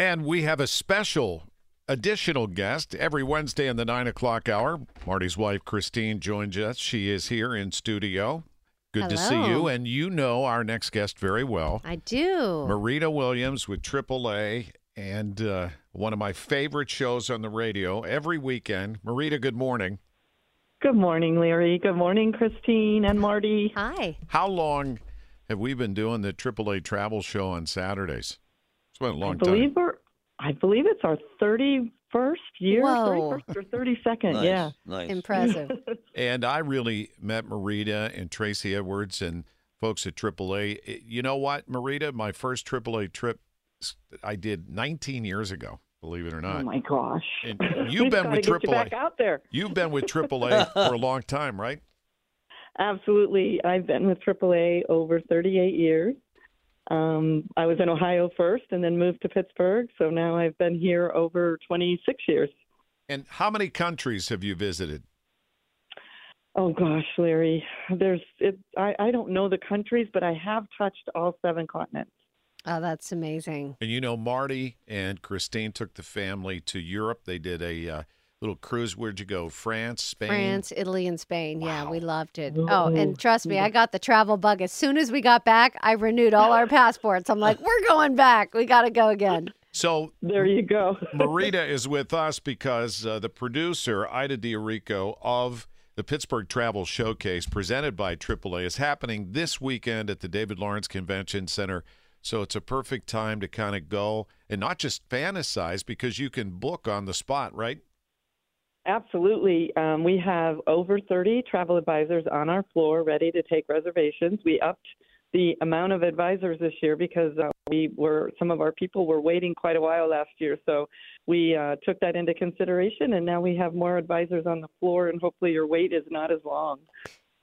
And we have a special additional guest every Wednesday in the nine o'clock hour. Marty's wife, Kristine, joins us. She is here in studio. Good to see you. And you know our next guest very well. I do. Marita Williams with AAA and uh, one of my favorite shows on the radio every weekend. Marita, good morning. Good morning, Larry. Good morning, Kristine and Marty. Hi. How long have we been doing the AAA travel show on Saturdays? It's been a long I believe time. we're. I believe it's our thirty-first year, Whoa. thirty-first or thirty-second. Nice, Yeah. nice. Impressive. And I really met Marita and Tracy Edwards and folks at AAA. Eh, you know what, Marita? My first AAA trip I did 19 years ago, believe it or not. Oh my gosh. And you've been with get you AAA. back out there. You've been with AAA for a long time, right? Absolutely. I've been with AAA over 38 years. Um, I was in Ohio first and then moved to Pittsburgh. So now I've been here over 26 years. And how many countries have you visited? Oh gosh, Larry, there's it. I, I don't know the countries, but I have touched all seven continents. oh, that's amazing. And you know, Marty and Kristine took the family to Europe. They did a uh, little cruise. Where'd you go? France, Spain? France, Italy, and Spain. Yeah, we loved it. Ooh. Oh, and trust me, I got the travel bug. As soon as we got back, I renewed all our passports. I'm like, we're going back. We got to go again. So There you go. Marita is with us because uh, the producer, Ida Diorico, of the Pittsburgh Travel Showcase presented by AAA is happening this weekend at the David Lawrence Convention Center. So it's a perfect time to kind of go and not just fantasize because you can book on the spot, right? Absolutely. Um, we have over 30 travel advisors on our floor ready to take reservations. We upped the amount of advisors this year because uh, we were some of our people were waiting quite a while last year. So we uh, took that into consideration, and now we have more advisors on the floor, and hopefully your wait is not as long.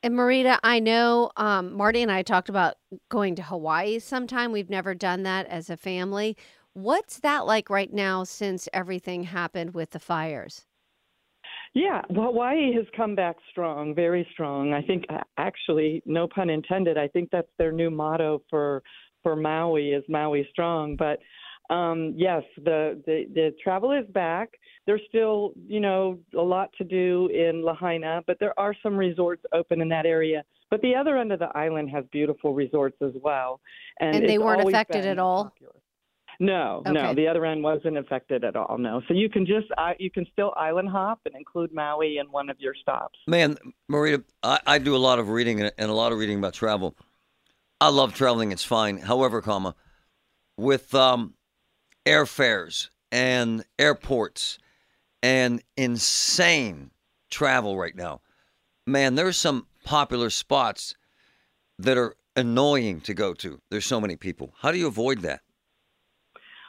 And Marita, I know um, Marty and I talked about going to Hawaii sometime. We've never done that as a family. What's that like right now since everything happened with the fires? Yeah, well, Hawaii has come back strong, very strong. I think, uh, actually, no pun intended. I think that's their new motto for for Maui is Maui strong. But um, yes, the, the the travel is back. There's still, you know, a lot to do in Lahaina, but there are some resorts open in that area. But the other end of the island has beautiful resorts as well, and, And they weren't affected at all? popular. No, no, the other end wasn't affected at all. No, so you can just I you can still island hop and include Maui in one of your stops. Man, Maria, I, I do a lot of reading and and a lot of reading about travel. I love traveling; it's fine. However, comma, with um, airfares and airports and insane travel right now, man, there's some popular spots that are annoying to go to. There's so many people. How do you avoid that?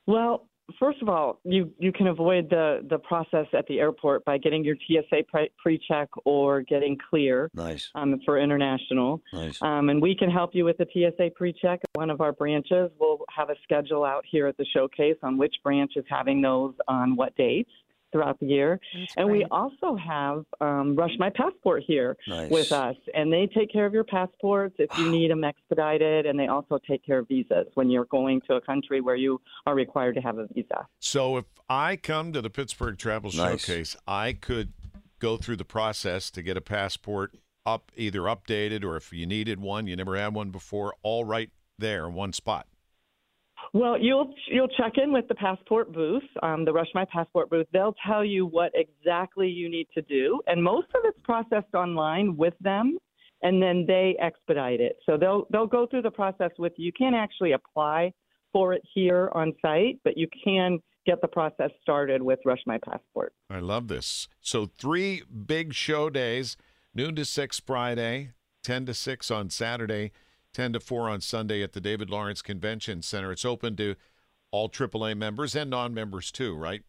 Well, first of all, you you can avoid the the process at the airport by getting your TSA pre- pre-check or getting clear Nice, um, for international. nice. Um, and we can help you with the TSA pre-check. One of our branches will have a schedule out here at the showcase on which branch is having those on what dates throughout the year. That's And we also have um, Rush My Passport here Nice. with us, and they take care of your passports if you need them expedited, and they also take care of visas when you're going to a country where you are required to have a visa. So if I come to the Pittsburgh Travel Nice. Showcase, I could go through the process to get a passport up, either updated or if you needed one, you never had one before, all right there in one spot. Well, you'll you'll check in with the passport booth, um, the Rush My Passport booth. They'll tell you what exactly you need to do, and most of it's processed online with them, and then they expedite it. So they'll they'll go through the process with you. You can't actually apply for it here on site, but you can get the process started with Rush My Passport. I love this. So three big show days: noon to six Friday, ten to six on Saturday. 10 to 4 on Sunday at the David Lawrence Convention Center. It's open to all AAA members and non members too, right?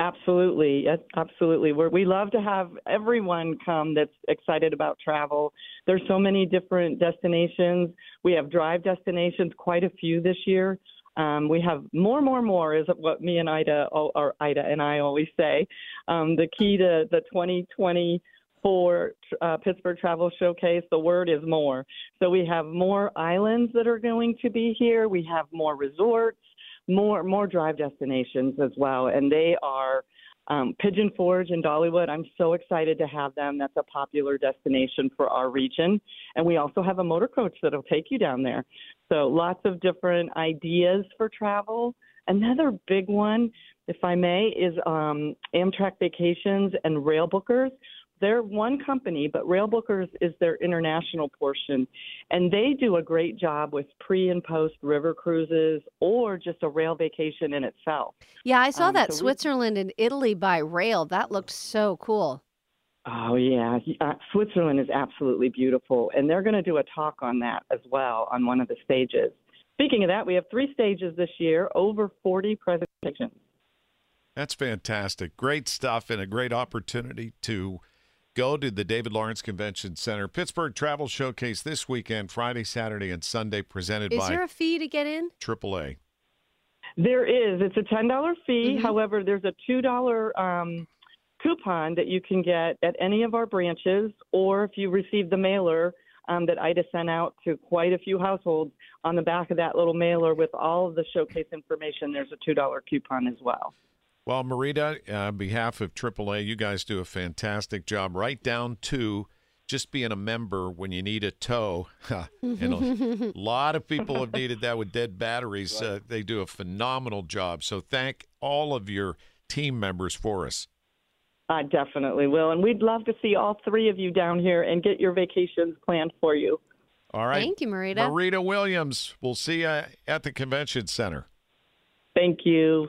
Absolutely. Absolutely. We're, we love to have everyone come that's excited about travel. There's so many different destinations. We have drive destinations, quite a few this year. Um, we have more, more, more is what me and Ida, or Ida and I always say. Um, the key to the 2020 for uh, Pittsburgh Travel Showcase, the word is more. So we have more islands that are going to be here. We have more resorts, more more drive destinations as well, and they are um, Pigeon Forge and Dollywood. I'm so excited to have them. That's a popular destination for our region, and we also have a motor coach that'll take you down there. So lots of different ideas for travel. Another big one, if I may, is um, Amtrak Vacations and Railbookers they're one company, but Railbookers is their international portion, and they do a great job with pre and post river cruises or just a rail vacation in itself. Yeah, I saw Um, that so we- Switzerland and Italy by rail. That looked so cool. Oh yeah, uh, Switzerland is absolutely beautiful, and they're going to do a talk on that as well on one of the stages. Speaking of that, we have three stages this year, over 40 presentations. That's fantastic. Great stuff and a great opportunity to go to the David Lawrence Convention Center. Pittsburgh Travel Showcase this weekend, Friday, Saturday, and Sunday, presented Is by there a fee to get in? AAA. There is. It's a ten dollar fee. Mhm. However, there's a two dollar um, coupon that you can get at any of our branches, or if you receive the mailer um, that Ida sent out to quite a few households. On the back of that little mailer with all of the showcase information, there's a two dollar coupon as well. Well, Marita, uh, on behalf of AAA, you guys do a fantastic job, right down to just being a member when you need a tow. and a lot of people have needed that with dead batteries. Uh, they do a phenomenal job. So thank all of your team members for us. I definitely will, and we'd love to see all three of you down here and get your vacations planned for you. All right. Thank you, Marita. Marita Williams, we'll see you at the convention center. Thank you.